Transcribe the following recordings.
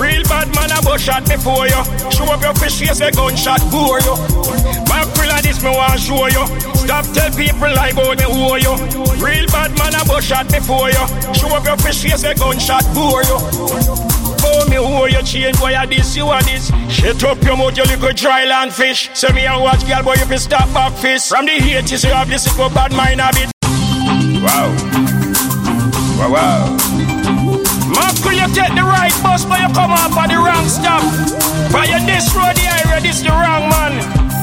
Real bad man a bust shot before you. Show up your fish, yes, a gunshot bore you. Mackerel of this me want show you. Stop tell people lie about me who you. Real bad man a bust shot before you. Show up your fish, yes, a gunshot bore you. Oh, me who you change, boy, a this, you a this. Shut up your mouth, you little dry land fish. Say me and watch, girl, boy, you fi stop back fist. From the haters, you have this little bad mind habit. Wow. Wow, wow. Marco, you take the right bus, but you come up at the wrong stop. But you road, the area, this the wrong man.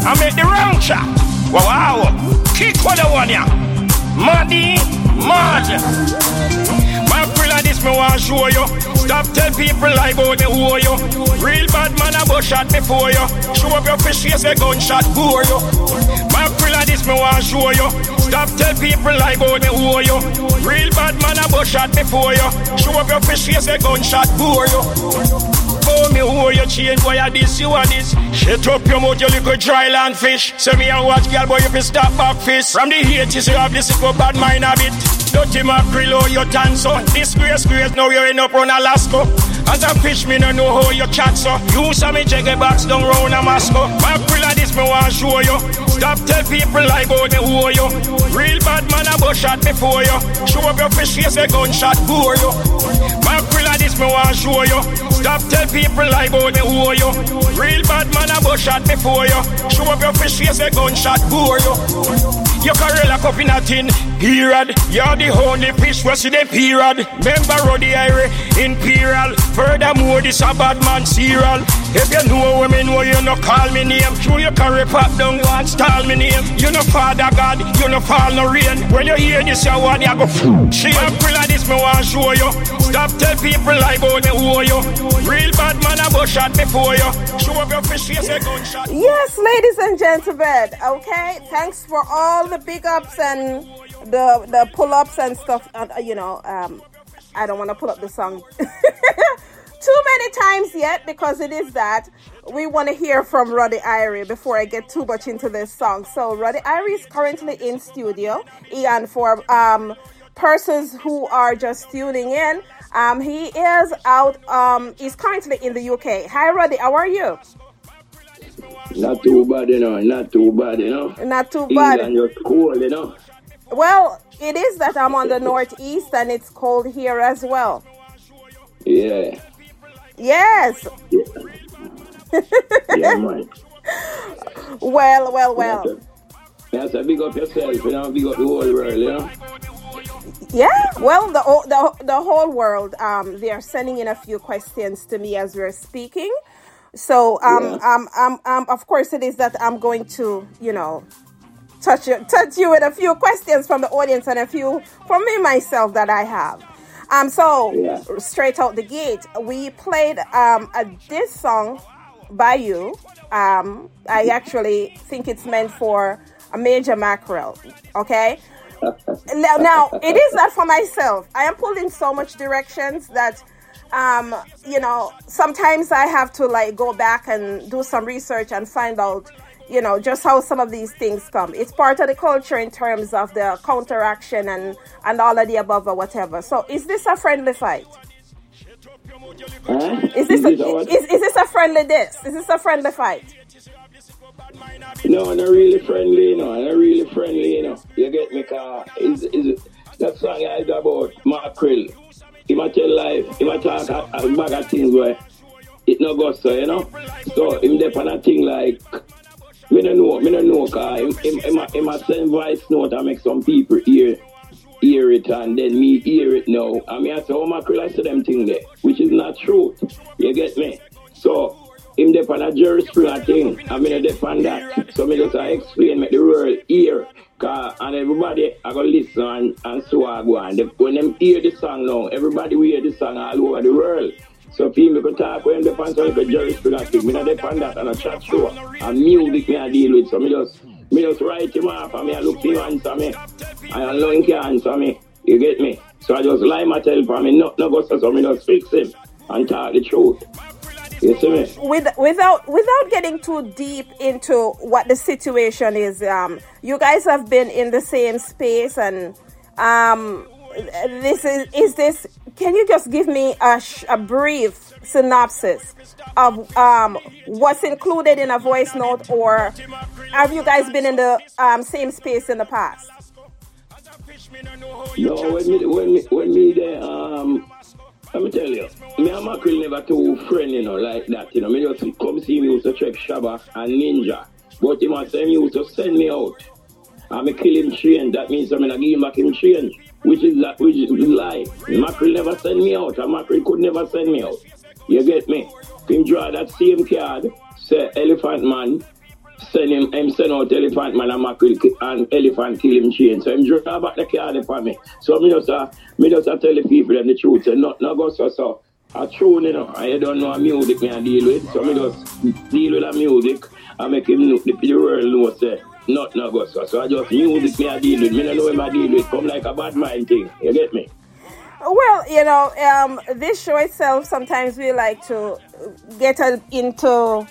I make the wrong chop. Wow, wow. Kick what I want ya. Muddy, mud. Me want show you. Stop tell people lie about me who you. Real bad man a bust shot before you. Show up your fish, yes, a gunshot bore you. Marco, like this me want show you. Stop tell people lie about me who you. Real bad man a bust shot before you. Show up your fish, yes, a gunshot bore you. Oh, me who you change, boy, a this, you a this. Shut up your mouth, you little dry land fish. Say me and watch, girl, boy, you fi stop back fist. From the haters, you have this little bad mind habit. Dirty mackerel, oh, you dance so. Disgrace, grace, now you end up on Alaska. As a fish, me no know how you chat so. You saw me check a box down round a Moscow. Mackerel, this me want show you. Stop tell people lie about me who you. Real bad man I bust shot before you. Show up your fish, yes, a gunshot bore you. Mackerel, this me want show you. Stop tell people lie about me who you. Real bad man I bust shot before you. Show up your fish, yes, a gunshot bore you. You can lock up in a tin period. You're the only fish was in the period. Remember Roddy Irie Imperial. Furthermore, this a bad man serial. If you know me know, you no call me name. True, you carry pop down one stall me name. You no father God, you no fall no rain. When you hear this, you want you go. She a this, me want show you. Stop tell people lie about me you. Real bad man bust shot before you. Show up your fish, yes, a gunshot. Yes, ladies and gentlemen. Okay, thanks for all the big ups and the the pull ups and stuff. Uh, you know, um, I don't want to pull up the song too many times yet because it is that we want to hear from Roddy Irie before I get too much into this song. So Roddy Irie is currently in studio, and for um, persons who are just tuning in, um, he is out. Um, he's currently in the UK. Hi, Roddy. How are you? Not too bad, you know. Not too bad, you know. Not too bad. England, you're cold, you know. Well, it is that I'm on the northeast and it's cold here as well. Yeah. Yes. Yeah, yeah man. Well, well, well. Yes, I big up yourself, you know. Big up the whole world, you know. Yeah. Well, the whole- the the whole world. Um, they are sending in a few questions to me as we're speaking. So, um, Yeah. um, um, um, of course, it is that I'm going to, you know, touch you, touch you with a few questions from the audience and a few from me myself that I have. Um, so Yeah. straight out the gate, we played um a diss song by you. Um, I actually think it's meant for a major mackerel. Okay. Now, now it is not for myself. I am pulled in so much directions that um you know sometimes i have to like go back and do some research and find out you know just how some of these things come. It's part of the culture in terms of the counteraction and and all of the above or whatever. So is this a friendly fight? Huh? is this a, is, is this a friendly this is this a friendly fight No, not really friendly, you know. Not really friendly, you know. You get me, car. Is is that song is about mackerel? if I tell life, if I talk a, bag of things where it no go so, you know. So him there on a thing like me no know, me no know cause him, him, him, him, a send voice note and make some people hear hear it and then me hear it now. I mean I say, oh my I say them thing there, which is not true. You get me? So him there on Jerry Springer thing. I mean I on that. So me just explain make the world hear. Cause, and everybody I go listen and, and so I go and when them hear the song now, everybody will hear the song all over the world. So people can talk when they something like Jerry Springer thing. Me not depend that on a chat show. And music me I deal with. So me just me just write him off and me I look you answer me. And I know him can answer me. You get me? So I just lie my tell for me not no go so me just fix him and talk the truth. See? With, without without getting too deep into what the situation is, um, you guys have been in the same space and um, this is is this can you just give me a, sh- a brief synopsis of um, what's included in a voice note, or have you guys been in the um, same space in the past? No, when me, when me, when me there, um, let me tell you, me and Mackerel never too friend, you know, like that, you know. Me just come see me used to check Shabba and Ninja, but him and say used to send me out. And me kill him change, that means I'm gonna give him back him change which is that which is lie. Mackerel never send me out, and Mackerel could never send me out. You get me? Him draw that same card, say Elephant Man, send him, him send out Elephant Man and Mackerel and Elephant kill him chain. So him draw back the card for me. So me just uh, me just uh, tell the people them the truth, not not go so so. I true, you know, I don't know a music me I deal with, so me just deal with the music and make him know, the, the world know say not no go so. So I just music me I deal with. Me don't know what I deal with. Come like a bad mind thing. You get me? Well, you know, um, this show itself, sometimes we like to get into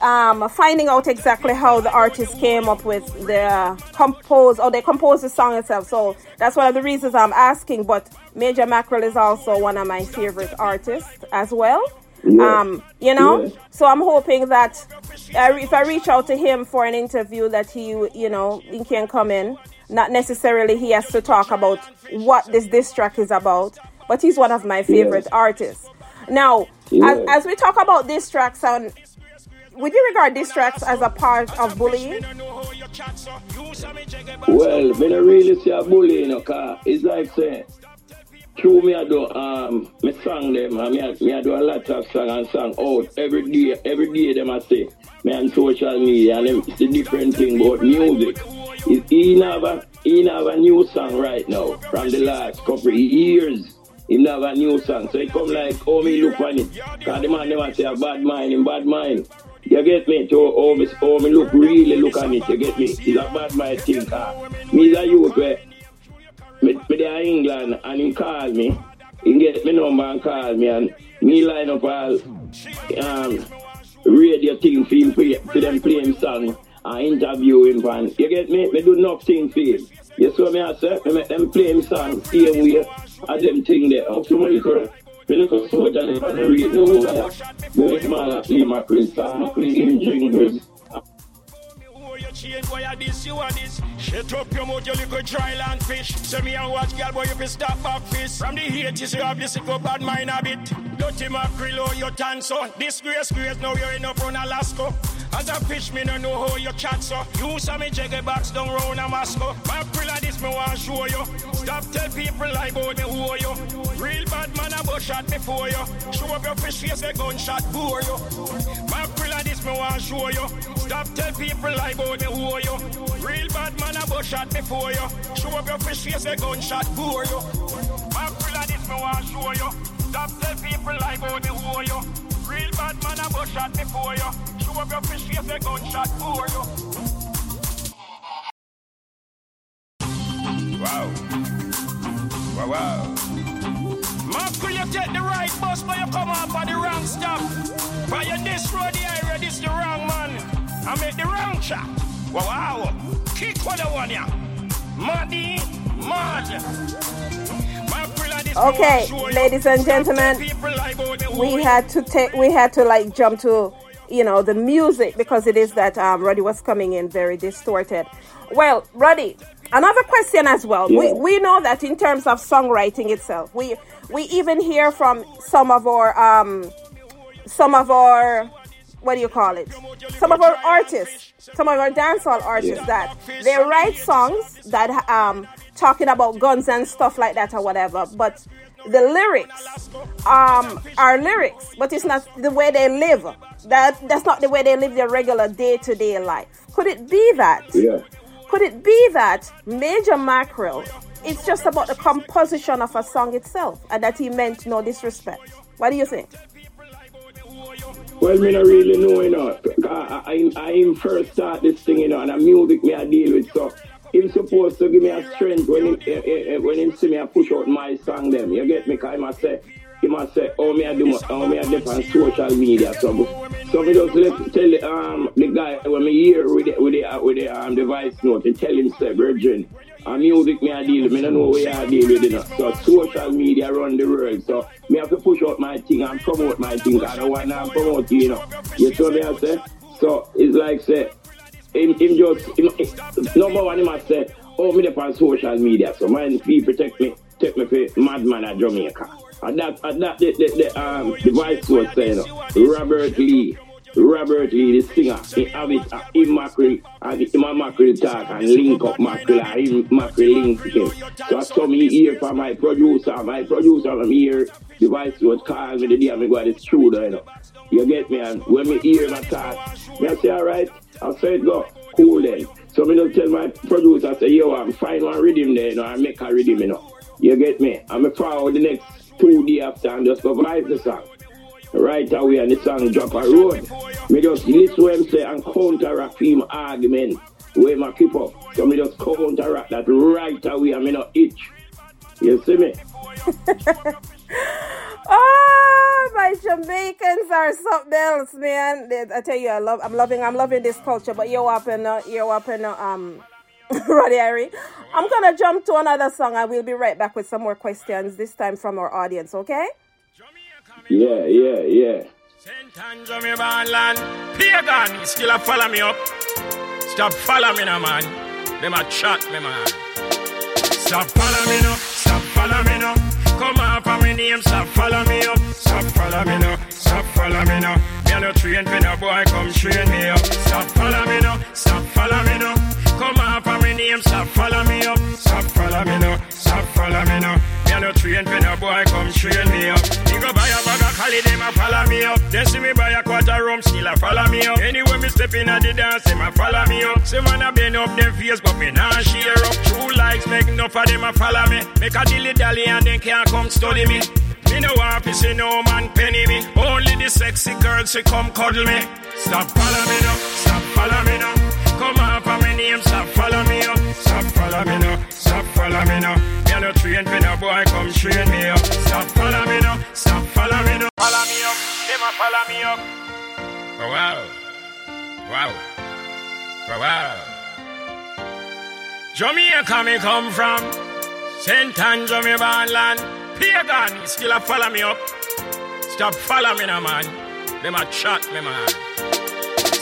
um, finding out exactly how the artist came up with the compose or they compose the song itself. So that's one of the reasons I'm asking. But Major Mackerel is also one of my favorite artists as well. Yeah. Um, you know, yeah. so I'm hoping that if I reach out to him for an interview, that he, you know, he can come in. Not necessarily he has to talk about what this diss track is about, but he's one of my favorite artists. Now, as, as we talk about diss tracks, and would you regard diss tracks as a part of bullying? Well, when I really see a bullying, okay, it's like saying True, me I do um me song them and me I, me I do a lot of song and song out every day every day them I say me on social media and them it's a different thing about music. Is he never he never new song right now from the last couple of years. He never new song. So it come like oh me look on it. Cause the man never say a bad mind in bad mind. You get me? To oh me, oh me look really look on it, you get me? It's a bad thing. Uh, me is a youth where me, me there in England and he call me. He get me number and call me and me line up all um, radio thing for him for them play him song and interview him and you get me? Me do nothing for him. You saw me I say, me make them play him song same way as them thing there. Up to my girl. Me look up so that they can read the whole Me make man play my prince play him jingles chain, boy, I this, you are this. Shut up your mouth, you little dry land fish. Send me and watch, girl, boy, you can stop back fist. From the haters, you have this go bad mind a bit. Dirty mackerel, oh, your tan, so. Disgrace, grace, now you're in up on Alaska. As a fish, me no know how you chat, so. You saw me jaggy box down round a Moscow. Mackerel, oh. this me want show you. Stop tell people like about me who you. Real bad man, a bush shot before you. Show up your fish face, a gunshot bore you. Mackerel, this me want show you. Stop tell people like about me who you. Real bad man, a bush shot before you. Show up your fish face, a gunshot bore you. Mackerel, this me want show you. Stop tell people like about me who you. Real bad man, a bush shot before you. Show up your fish face, a gunshot bore you. Wow. Wow, wow. You take the right bus, but you come at the wrong stop. But you this road here, this the wrong man. I make the wrong chop. Wow, wow. Kick what I want ya. Muddy, mud. Okay, ladies and gentlemen, we had to take, we had to like jump to, you know, the music because it is that um, Roddy was coming in very distorted. Well, Roddy, another question as well. Yeah. We we know that in terms of songwriting itself, we we even hear from some of our um some of our what do you call it? Some of our artists, some of our dancehall artists yeah. that they write songs that um talking about guns and stuff like that or whatever, but the lyrics um, are lyrics, but it's not the way they live. That that's not the way they live their regular day to day life. Could it be that? Yeah. Could it be that Major Mackerel? It's just about the composition of a song itself, and that he meant no disrespect. What do you think? Well, me not really know, you know. I, I, I first start this thing, you know, and the music me I deal with, so him supposed to give me a strength when him, eh, eh, eh, when him see me I push out my song them. You get me? Cause he must say, he must say, oh me I do, oh me I do on social media. So, so me just let tell the, um the guy when me hear with the with the uh, with the um device note and tell him say, Virgin, and music me I deal with, me don't know where I deal with it. So social media run the world. So me have to push out my thing and promote my thing. I don't want to promote you, you know. You see me I say? So it's like say him, him just, him, number one, he must say, oh, me on social media, so mind people take me, take me for madman at Jamaica. And that, and that, the, the, the, um, the vice was saying, Robert Lee, Robert Lee, the singer, he have it, uh, him Mackerel, and him and Mackerel talk and link up Mackerel, and him Mackerel link him. So I saw me hear from my producer, my producer, I'm here, the vice was calling me the day, I'm going to true, you know. You get me? And when me hear my talk, me I say, all right, I say it go, cool then. So me don't tell my producer, I say, yo, I'm find one rhythm there, you know, I make a rhythm, you know. You get me? I'm a proud the next two days after and just vibe the song. Right away and the song drop a road. Me just listen what him say and counteract him argument where my keep up. So me just counteract that right away and me not itch. You see me? Oh, my Jamaicans are something else, man. I tell you, I love, I'm loving, I'm loving this culture. But you're up in, uh, you're up in, uh, um, Roddy Harry. I'm gonna jump to another song, and we'll be right back with some more questions. This time from our audience, okay? Yeah, yeah, yeah. St. Andrew, me land. Pagan, still a follow me up. Stop follow me now, man. Them a chat me, man. Stop follow me now. Stop follow me now. Come up on my name, stop follow me up. Stop follow me now, stop follow me now. Me no train for no boy, come train me up. Stop follow me now, stop follow me now. Come up on my name, stop follow me up. Stop follow me now, stop follow me now. Me no train for no boy, come train me up. You go buy a bag of Cali, them a follow me up. They see me buy a quarter rum, still a follow me up. Anyway, me step in at the dance, them a follow me up. Say man a bend up them face, but me nah share up. True likes make enough of them a follow me. Make a dilly dally and then can't come study me. Me no want to see no man penny me. Only the sexy girls she come cuddle me. Stop follow me now, stop follow me now. Come on my name, stop follow me up. Stop follow me now, stop follow me now. Me no train for no boy, come train me up. Stop follow me now, stop follow me now. Follow me up, them a follow me up. Oh, wow, wow, oh, wow. Jamaica me come from, St. Andrew me born land. Pagan, still a follow me up. Stop follow me now, man. Them a chat me, man.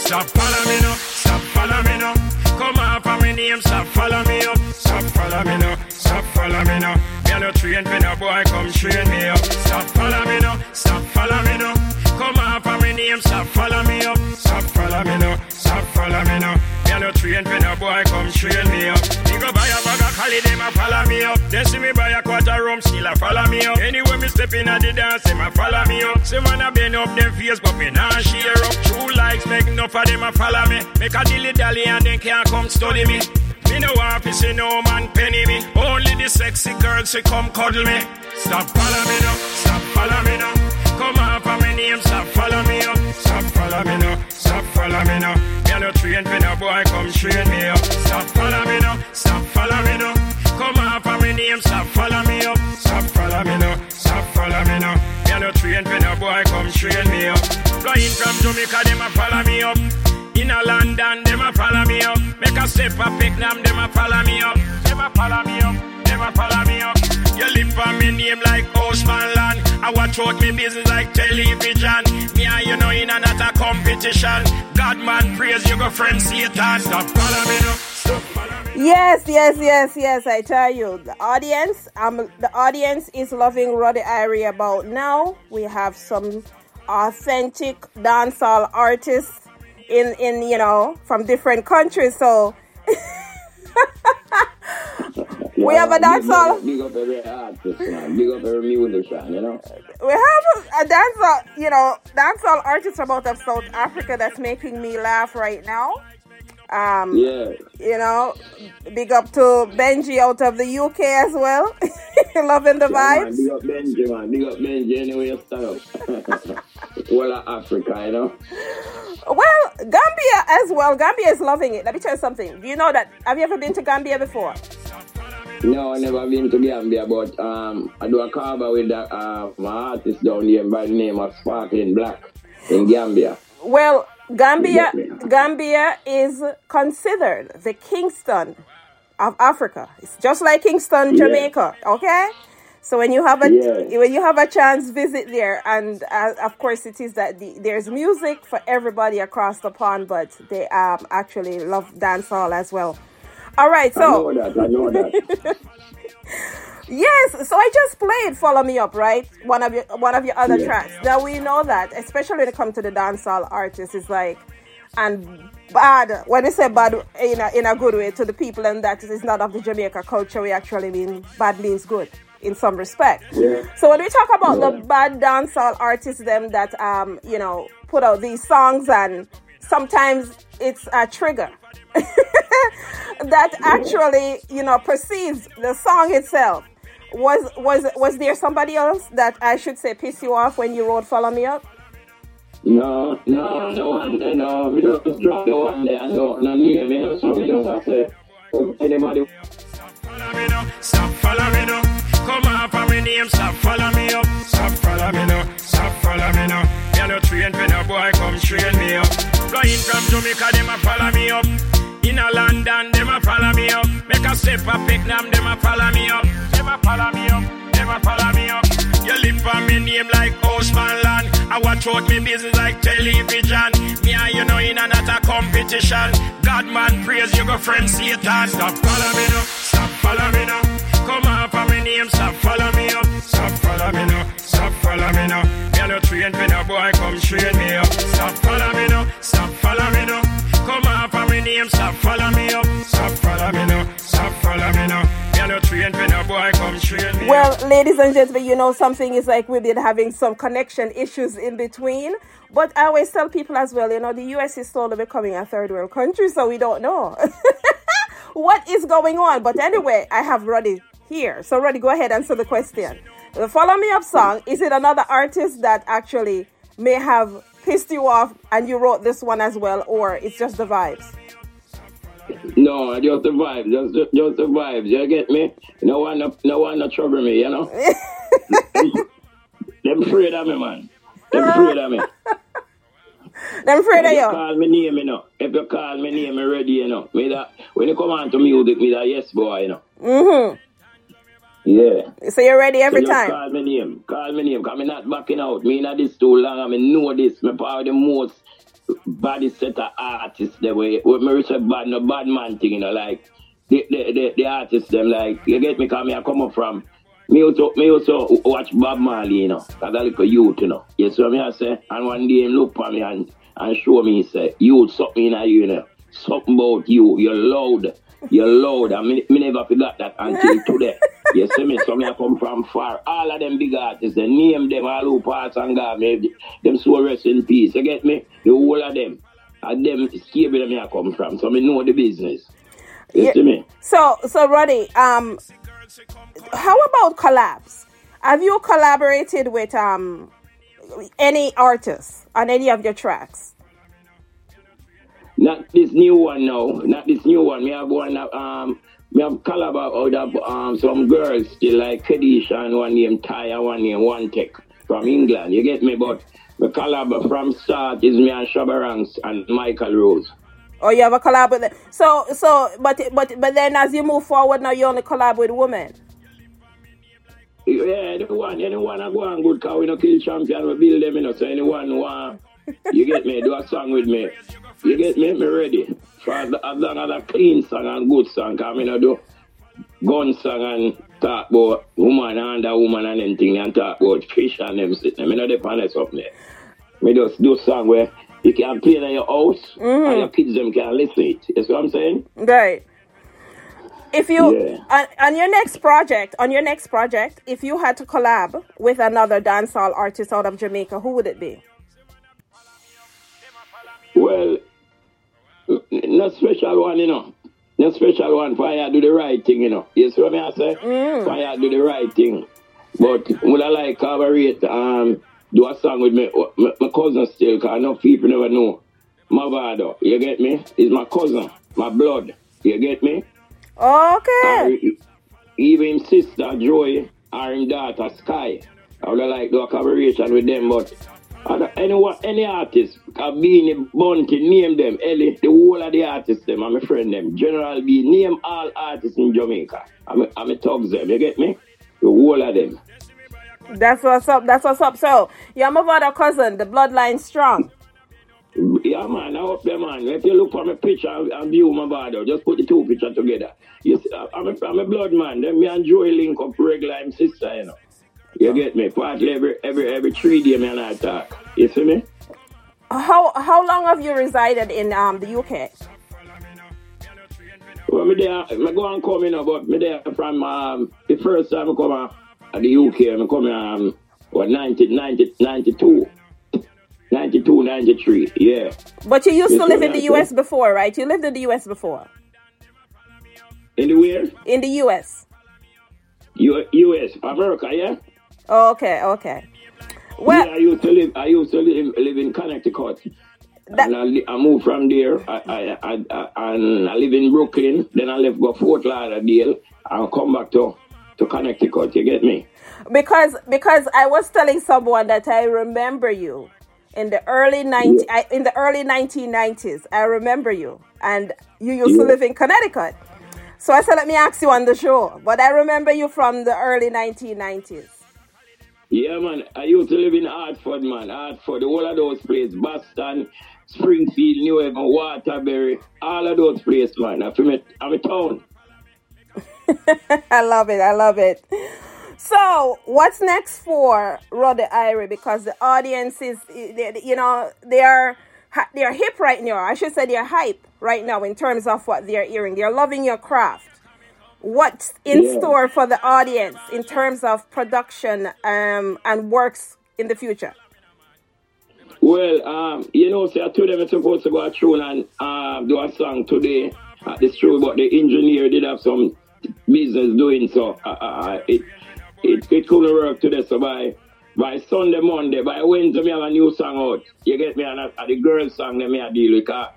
Stop follow me now. Stop follow me now. Come on my name. Stop follow me up. Stop follow me now. Stop follow me now. Me no train for no boy. Come train me up. Stop follow me now. Stop follow me now. Come on my name. Stop follow me up. Stop follow me now. Stop follow me now. Me no train for no boy. Come train me up. Me go buy a bag of Cali. Them a follow me up. They see me buy a quarter rum. Still a follow me up. Anyway me step in at the dance. Them a follow me up. Say man a bend up them face, but me nah share up. True likes make enough of them a follow me. Make a dilly dally and then can't come study me. Me no want to see no man penny me. Only the sexy girls she come cuddle me. Stop follow me now. Stop follow me now. Come up on my name. Stop follow me up. Stop follow me now. Stop follow me now. Me no train for no boy. Come train me up. Stop follow me now. Stop follow me now. Come up on my name. Stop follow me up. Stop follow me now. Stop follow me now. Me no train for no boy. Come train me up. Flying from Jamaica, them a follow me up. In a London, them a follow me up. Make a step a pick them, a follow me up. Them a follow me up. Them a follow me up. You live on me name like. I watch out me business like television. Me and you know in another competition. God man praise you go friend Satan. Stop follow me now. Yes, yes, yes, yes. I tell you, the audience, um, the audience is loving Roddy Irie about now. We have some authentic dancehall artists in, in you know, from different countries. So we have a dancehall. Big up every artist, man. Big up every musician, you know. We have a, a dancehall, you know, dancehall artist from out of South Africa that's making me laugh right now. Um, Yeah. you know, big up to Benji out of the UK as well. Loving the Yeah, man, big up Benji, man. Big up Benji anyway you up. All Africa, you know. Well, Gambia as well. Gambia is loving it. Let me tell you something. Do you know that? Have you ever been to Gambia before? No, I never been to Gambia, but um, I do a cover with that, uh, my artist down here by the name of Sparkling Black in Gambia. Well, Gambia, Gambia is considered the Kingston of Africa. It's just like Kingston, Yeah. Jamaica. Okay. So when you have a Yeah. when you have a chance, visit there, and uh, of course it is that the, there's music for everybody across the pond, but they um actually love dancehall as well. All right, I know so that, I know that. yes, so I just played "Follow Me Up," right? One of your one of your other Yeah. tracks. Now we know that, especially when it comes to the dancehall artists, it's like and bad. When we say bad in a, in a good way to the people, and that is not of the Jamaica culture, we actually mean bad means good in some respect. Yeah. So when we talk about the bad dancehall artists, them that um you know put out these songs, and sometimes it's a trigger that actually you know perceives the song itself. Was was was there somebody else that I should say piss you off when you wrote "Follow Me Up"? No, no, no one no. We just drop the one there, no, no name, you know, so we just have to, anybody follow me now, stop follow me now. Come up on my name, stop follow me up. Stop follow me now, stop follow me now. Me no train when a boy come train me up. Flying from Jamaica, them a follow me up. In a London, them a follow me up. Make a step a Vietnam, them a follow me up. Them a follow me up, them a follow me up. You live on me name like Osman Land. I watch out me business like television. Me and you know in another competition. God man praise you go friend Satan. Stop follow me now, stop follow me now. Come on me name, stop follow me up. Stop follow me now, stop follow me now. Me no train when a boy come train me up. Stop follow me now, stop follow me now. Come on me name, stop follow me up. Stop follow me now, stop follow me now. Well, ladies and gentlemen, you know something is like we've been having some connection issues in between. But I always tell people as well, you know, the US is slowly becoming a third world country, so we don't know what is going on. But anyway, I have Roddy here. So Roddy, go ahead answer the question. The Follow Me Up song, is it another artist that actually may have pissed you off and you wrote this one as well, or it's just the vibes? No, just the vibes, just, just, just the vibes. You get me? No one, no, no one, no trouble me. You know. Them afraid of me, man. Them afraid of me. I'm afraid of you you. call me name, you know. If you call me name, me ready, you know. Me that when you come on to music, me that yes boy, you know. Mm-hmm. Yeah. So you're ready every so time. Call me name. Call me name. Cause me not backing out. Me not this too long. I mean know this. Me part the most body set of artists the way with me respect bad no bad man thing, you know, like the the, the, the artists them like you get me cause me I come up from me also me also watch Bob Marley, you know, cause I like a youth, you know. You see what me I say? And one day him look for me and, and show me he say, you something in you, you know. Something about you, you're loud. You're loud. I me, me never forgot that until today. you see me? So me I come from far. All of them big artists, they name them all who pass and God, me, them so rest in peace. You get me? The whole of them. And them cable them I come from. So me know the business. You Yeah. see me? So, so Roddy, um, how about collabs? Have you collaborated with um any artists on any of your tracks? Not this new one now. Not this new one. We have one um we have collab out of um some girls still like Kadisha and one named Ty and one named One Tech from England. You get me? But the collab from start is me and Shabba Ranks and Michael Rose. Or you have a collab with them? So, so, but but but then as you move forward, now you only collab with women. Yeah, anyone, anyone I go on good cause we no kill champion, we build them, you know. So anyone who want You get me? Do a song with me. You get me? Me ready. For as as long as a clean song and good song, cause me not do gun song and talk about woman and a woman and anything and talk about fish and them sitting. Me not depend on something. Me just do song where you can play in your house mm. and your kids them can listen it. You see what I'm saying? Right. If you Yeah. on, on your next project, on your next project, if you had to collab with another dancehall artist out of Jamaica, who would it be? Well, not special one, you know. Not special one Fire do the right thing, you know. You see what I say? For you do the right thing. But would I like collaborate, um, do a song with me, my, my cousin still, because I know people never know. My Mavado, you get me? He's my cousin, my blood. You get me? Okay. Or even him sister Joy or him daughter Sky. I would like do a collaboration with them, but I don't- uh, anyone, any artist, can be in the bunty, name them, Ellie, the whole of the artists, them, I'm a friend them. General B, name all artists in Jamaica. I'm a, I'm a thugs them, you get me? The whole of them. That's what's up. That's what's up. So, you're my other cousin. The bloodline strong. Yeah, man, I hope them, man. If you look for my picture and, and view my body, just put the two pictures together. You see, uh, I'm a, I'm a blood man. Then me and Joy link up regular, I'm sister, you know. You get me? Partly every every every three day, me and I talk. You see me? How how long have you resided in um the UK? Well, me there, me go and come, you know, but me there from um, the first time I come uh, at the UK, me come um, what, 90, 90, 92. 92, 93, yeah. But you used Yes, to live in the US before, right? You lived in the US before. In the where? In the US. U- US, America, yeah? Okay, okay. Well, yeah, I used to live. I used to live, live in Connecticut, That- and I, I moved from there. I, I, I, I, and I live in Brooklyn. Then I left go Fort Lauderdale and come back to to Connecticut. You get me? because because I was telling someone that I remember you in the early 90 I, in the early 1990s. I remember you and you used to live in Connecticut. So I said let me ask you on the show. But I remember you from the early 1990s. Yeah, man. I used to live in Hartford, man. Hartford, all of those places, Boston, Springfield, New Haven, Waterbury, all of those places, man. From it. I'm a town. I love it. I love it. So, what's next for Roddy Irie? Because the audience is, eh, eh, you know, they are they are hip right now. I should say they're hype right now in terms of what they're hearing. They're loving your craft. What's in Yeah. store for the audience in terms of production um, and works in the future? Well, um, you know, see, I told them I'm supposed to go through and um, do a song today at the studio, but the engineer did have some business doing, so uh, uh, it, it it couldn't work today. So by by Sunday, Monday, by Wednesday, me have a new song out. You get me? And uh, the girl song, that me I deal with. Uh,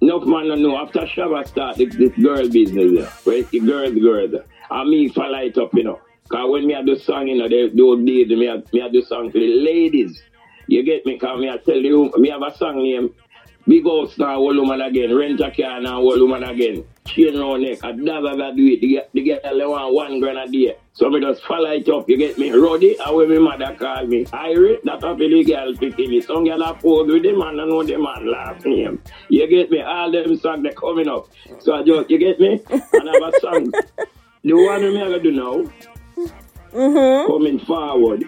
enough man don't know. After Shabba start this, this girl business, yeah. Where the girls, girls. And me for light up, you know. Because when me I do song, you know, they, those days, me I, me I do song for the ladies. You get me? Because me I tell you, me have a song name, Big House now, Old Woman Again, Rent a Car now, Old Woman Again, Chain Round Neck, I never ever do it, the get- the girl they want one grand a day. So me just follow it up, you get me? Roddy, and when my mother call me, Irie, that up the girl picking me. Some girl a pose with the man, I know the man laughing him. You get me? All them songs they coming up. So I just, you get me? And I have a song. the one me I gonna do now, mm-hmm. coming forward,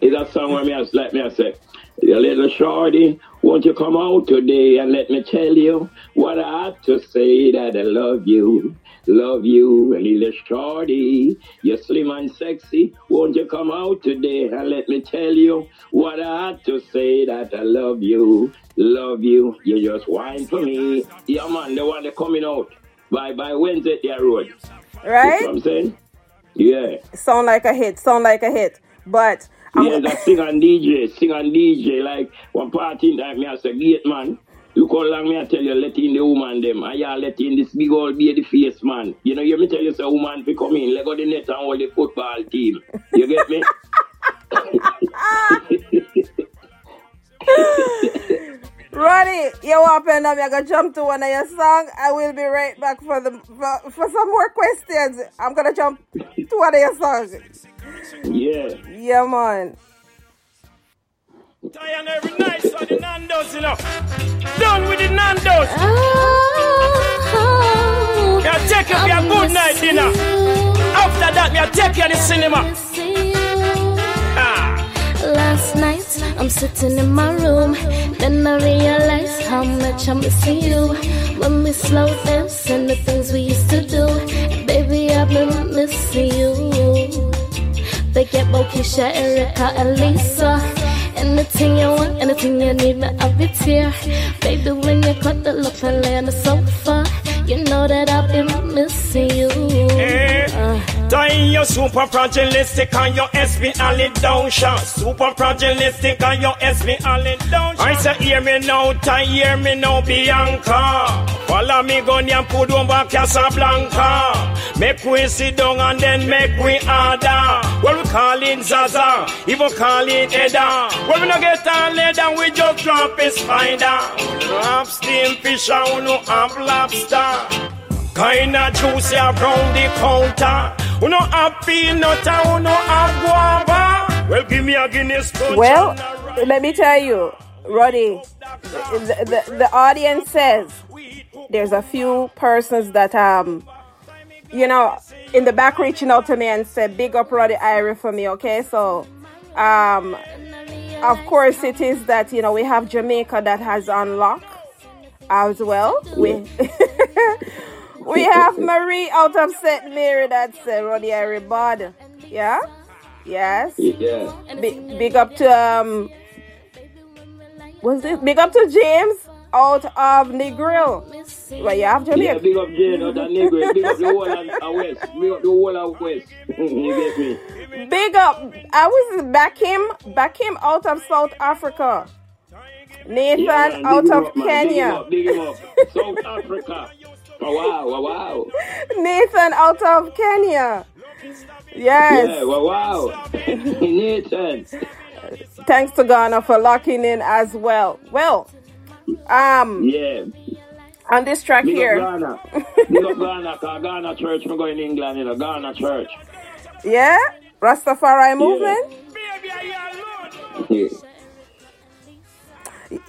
is a song where me I like me I say, "You little shorty, won't you come out today and let me tell you what I have to say that I love you, love you, little shorty. You're slim and sexy, won't you come out today and let me tell you what I have to say that I love you, love you. You just whine for me. Yeah, man, the one that coming out by by Wednesday, their road. You know Right? what I'm saying? Yeah. Sound like a hit. Sound like a hit. But I'm, Yeah, that sing and DJ, sing and DJ. Like one party time, me I say, gate man. Look how long me I tell you, let in the woman them. And y'all let in this big old baby face man. You know, you me tell you, say, woman, fi come in, let go the net and hold the football team. You get me? Roddy, you up and I'm gonna jump to one of your song. I will be right back for the for, for some more questions. I'm gonna jump to one of your songs. yeah. Yeah, man. Diana every night, so the Nando's, you know. Done with the Nando's. Oh, me take you for a good night dinner. After that, me take you to the cinema. Sitting in my room. Then I realize how much I'm missing you. When we slow dance and the things we used to do. Baby, I've been missing you. They get Keisha, Erica, and Lisa. Anything you want, anything you need, me I'll be here. Baby, when you cut the look and lay on the sofa, you know that I've been missing you. Hey, Dying your super fragilistic and your SB all down shot. Super fragilistic and your SB all down shot. I say, hear me now, tie, hear me now, Bianca. Follow me, go and put back Casablanca. Make we sit down and then make we order. Well, we call it Zaza, even call it Edda. When we no get on leather, we just drop a spider. Drop steam fish, I no have lobster. Kinda juicy around the counter. We no have peanut, we no have guava. Well, give me a Guinness Well, let me tell you, Roddy, the, the, the audience says there's a few persons that um you know, in the back reaching out to me and said, big up Roddy Irie for me, okay? So, um, of course, it is that, you know, we have Jamaica that has unlocked as well. We, we have Marie out of St. Mary that said, Roddy Irie Bud. Yeah? Yes. Yeah. Big, big up to, um, was it? Big up to James out of Negril. Well, you have Jamaica. Yeah, big up Jane out of Negril. Big up the whole of West. Big up the whole of West. you get me? Big up. I was back him, back him out of South Africa. Nathan yeah, man, out of up, Kenya. Big him up, big him up. South Africa. Oh, wow, wow, wow. Nathan out of Kenya. Yes. Yeah, wow, wow. Nathan. Thanks to Ghana for locking in as well. Well, um, yeah. On this track Big here. Up Ghana. Big up Ghana, cause Ghana church, I'm going to England, you know, Ghana church. Yeah? Rastafari movement? Yeah.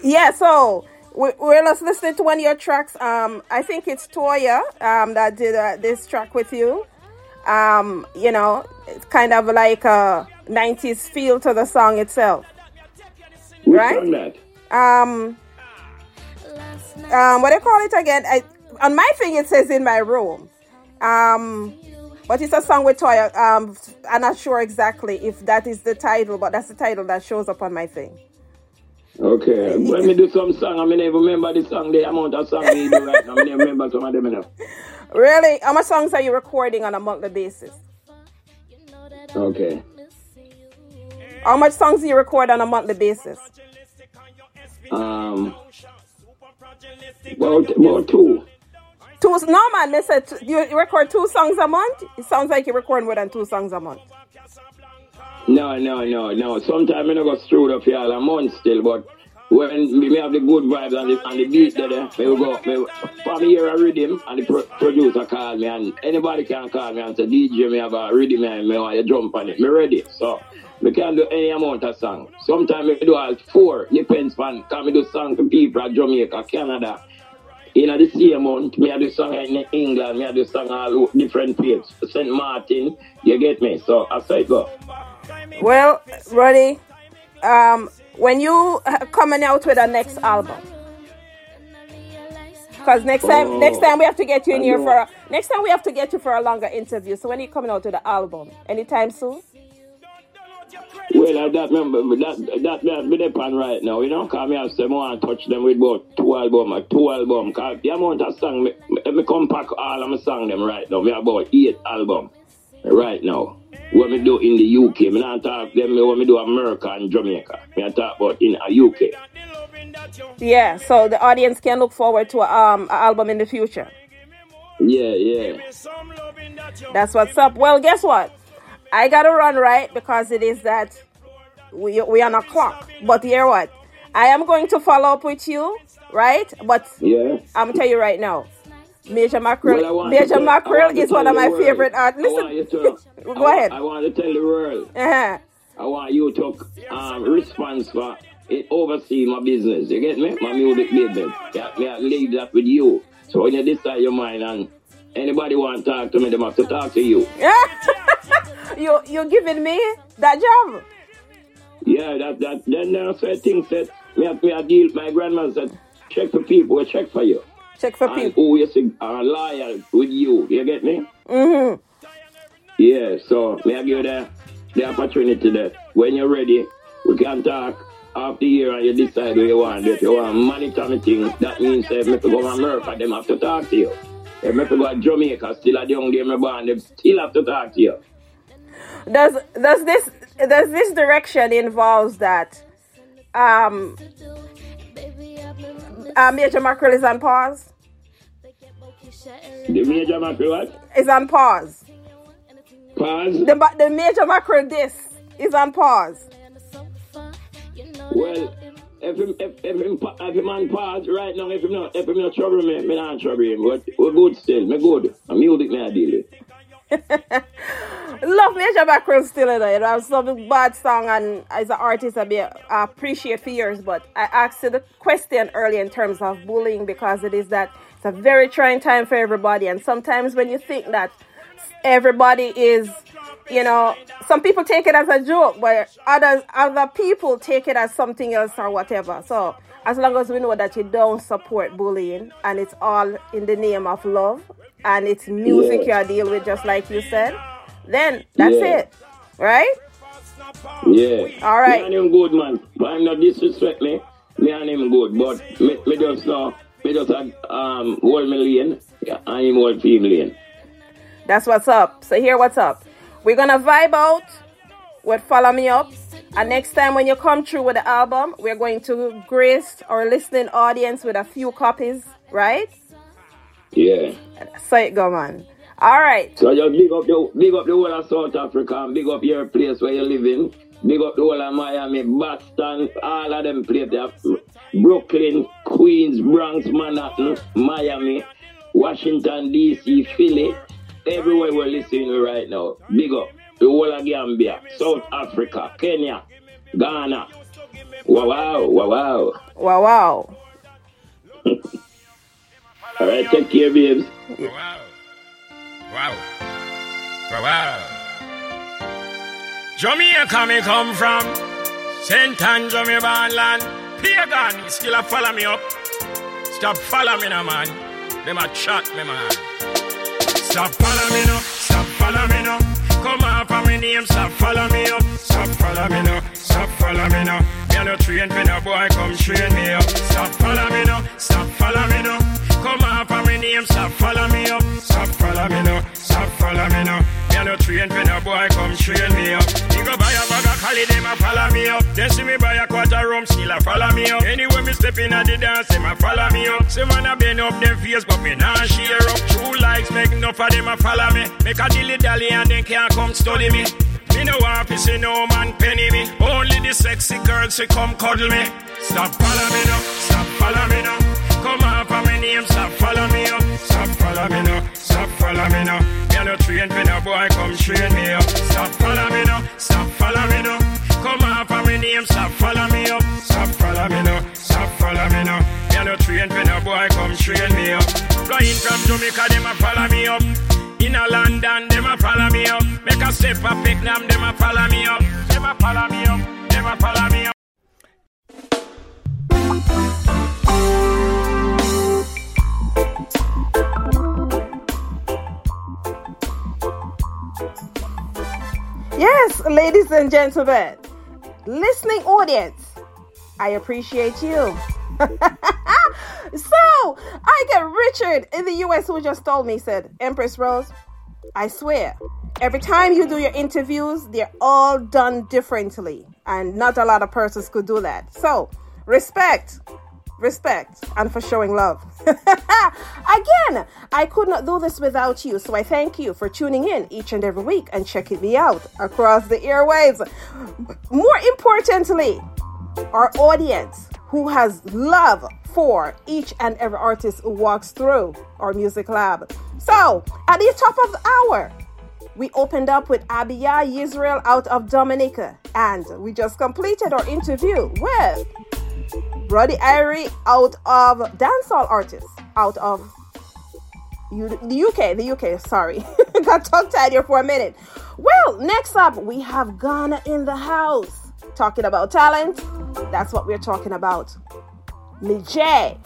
yeah, so we, we're just listening to one of your tracks. Um, I think it's Toya um, that did uh, this track with you. Um, you know, it's kind of like a 90s feel to the song itself. Which right? Um, um, what do you call it again? I, on my thing it says in my room. Um, but it's a song with Toya. Um, I'm not sure exactly if that is the title, but that's the title that shows up on my thing. Okay. When me do some song, I mean, never remember the song, the amount of song we do right now. I mean, remember some of them enough. Really? How much songs are you recording on a monthly basis? Okay. How much songs do you record on a monthly basis? Um, about, about two. Two? No, man. They said you record two songs a month. It sounds like you record more than two songs a month. No, no, no, no. Sometimes I don't go up here a month still, but when me have the good vibes and the, and the beat there, will go, me, from here a rhythm and the pro- producer call me and anybody can call me and say, DJ, me have a rhythm and me want you jump on it. Me ready. So, me can do any amount of song. Sometimes me do all four, depends on, can me do song to people at Jamaica, Canada, you in the same month, me have the song in England, me have the song all different places. St. Martin, you get me? So I say go. Well, Roddy, um, when you uh, coming out with a next album? Because next time, oh, next time we have to get you in here for a, next time we have to get you for a longer interview. So when are you coming out with the album, anytime soon? Well, that remember that that that be depend right now. You know, cause me have some want touch them with about two album, or two album. Cause the amount of song me, me come pack all of my song them right now. Me about eight album right now. What me do in the UK, me not talk them. What me do America and Jamaica. Me talk about in a UK. Yeah, so the audience can look forward to um an album in the future. Yeah, yeah. That's what's up. Well, guess what? I gotta run right because it is that we we are on a clock. But hear what? I am going to follow up with you, right? But yeah, I'm gonna tell you right now. Major Mackerel, Major Mackerel is one of my favorite artists. Listen, to, go I, ahead. I want to tell the world. Uh-huh. I want you to um, respond for it oversee my business. You get me? My music business. Yeah, me I leave that with you. So when you decide your mind and anybody want to talk to me, they have to talk to you. Yeah. you you're giving me that job? Yeah, that that then there are certain things that me me I deal my grandma said check for people, check for you. Check for people. who you see are loyal with you. You get me? Mm-hmm. Yeah, so may I give you the, the opportunity that when you're ready, we can talk after year and you decide what you want. If you want monitor me thing, that means if me go to America, them have to talk to you. If me go to Jamaica, still a young game me born, they still have to talk to you. Does does this does this direction involves that um uh, Major Mackerel is on pause? The major mackerel what? Is on pause. Pause? The ma- the Major Mackerel this is on pause. Well, if him, if, if him, if him on pause right now, if him not, if him not trouble me, me not trouble him. But we're good still, me good. I'm music me I deal with. Love Major Mackerel still in there. You know, have some bad song and as an artist I be I appreciate for years, but I asked you the question earlier in terms of bullying because it is that it's a very trying time for everybody and sometimes when you think that everybody is you know, some people take it as a joke, but others other people take it as something else or whatever. So as long as we know that you don't support bullying and it's all in the name of love and it's music Yeah. you deal with just like you said, then that's Yeah. it. Right? Yeah. All right. Me and him good, man. But I'm not disrespecting. me. And him good, but me, me just know, me just had, um, hold me lane, yeah, and him hold lane. That's what's up. So here what's up. We're gonna vibe out with Follow Me Up. And next time when you come through with the album, we're going to grace our listening audience with a few copies, right? Yeah. So it go man. All right. So just big up the big up the whole of South Africa and big up your place where you live in. Big up the whole of Miami, Boston, all of them places. Brooklyn, Queens, Bronx, Manhattan, Miami, Washington DC, Philly. Everywhere we're listening right now. Big up the whole of Gambia, South Africa, Kenya, Ghana. Wow wow, wow wow. Wow wow. All right, take care, babes. Wow. Wow. Wow. Jamaica me come from. St. Ann, Jamaica land. Pagan, still a follow me up. Stop follow me now, man. Them a chat me, man. Stop follow me now. Stop follow me now. Come up on my name. Stop follow me up. Stop follow me now. Stop follow me now. A no train for no boy. Come train me up. Stop follow me now. Stop follow me now. Come up on my name. Stop follow me up. Stop follow me now. Stop follow me now. Me a no train for no boy. Come train me up. You go buy a bag of Cali, them a follow me up. Then see me buy a quarter rum, still a follow me up. Anyway, me step in at the dance, them a follow me up. Say man a bend up them face, but me nah share up. True likes make enough of them a follow me. Make a dilly dally and then can't come study me. Me no want to see no man penny me. Only the sexy girls who come cuddle me. Stop follow me now, stop follow me now. Come on my name, stop follow me up. Stop follow me now, stop follow me now. A no train for no boy, come train me up. Stop follow me now, stop follow me now. Come on my name, stop follow me up. Stop follow me now, stop follow me now. A no train for no boy, come train me up. Flying from Jamaica, them a follow me up. In a London, them a follow me up. Make a step a them, them a follow me up. Them a follow me up. Them a follow me up. Yes, ladies and gentlemen, listening audience, I appreciate you. so, I get Richard in the US who just told me, said, Empress Rose, I swear, every time you do your interviews, they're all done differently. And not a lot of persons could do that. So, respect, respect, and for showing love. Again, I could not do this without you. So I thank you for tuning in each and every week and checking me out across the airwaves. More importantly, our audience who has love for each and every artist who walks through our music lab. So, at the top of the hour, We opened up with Abia Israel out of Dominica, and we just completed our interview with Ruddy Irie out of dancehall artist out of the UK, the UK, sorry. Got tongue tied here for a minute. Well, next up, we have Ghana in the house. Talking about talent, that's what we're talking about. Mijay.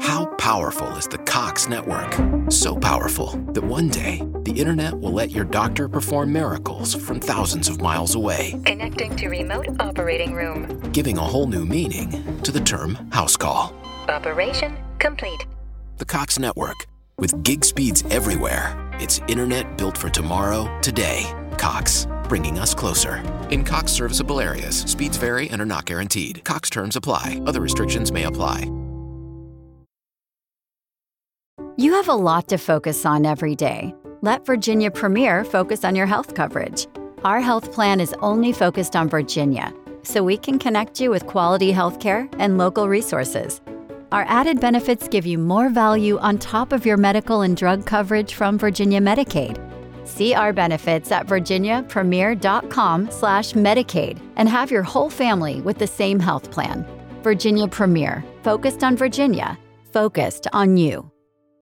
How powerful is the Cox network? So powerful that one day the internet will let your doctor perform miracles from thousands of miles away. Connecting to remote operating room. Giving a whole new meaning to the term house call. Operation complete. The Cox network. With gig speeds everywhere, it's internet built for tomorrow, today. Cox, bringing us closer. In Cox serviceable areas, speeds vary and are not guaranteed. Cox terms apply, other restrictions may apply. You have a lot to focus on every day. Let Virginia Premier focus on your health coverage. Our health plan is only focused on Virginia, so we can connect you with quality healthcare and local resources. Our added benefits give you more value on top of your medical and drug coverage from Virginia Medicaid. See our benefits at virginiapremier.com/medicaid and have your whole family with the same health plan. Virginia Premier, focused on Virginia, focused on you.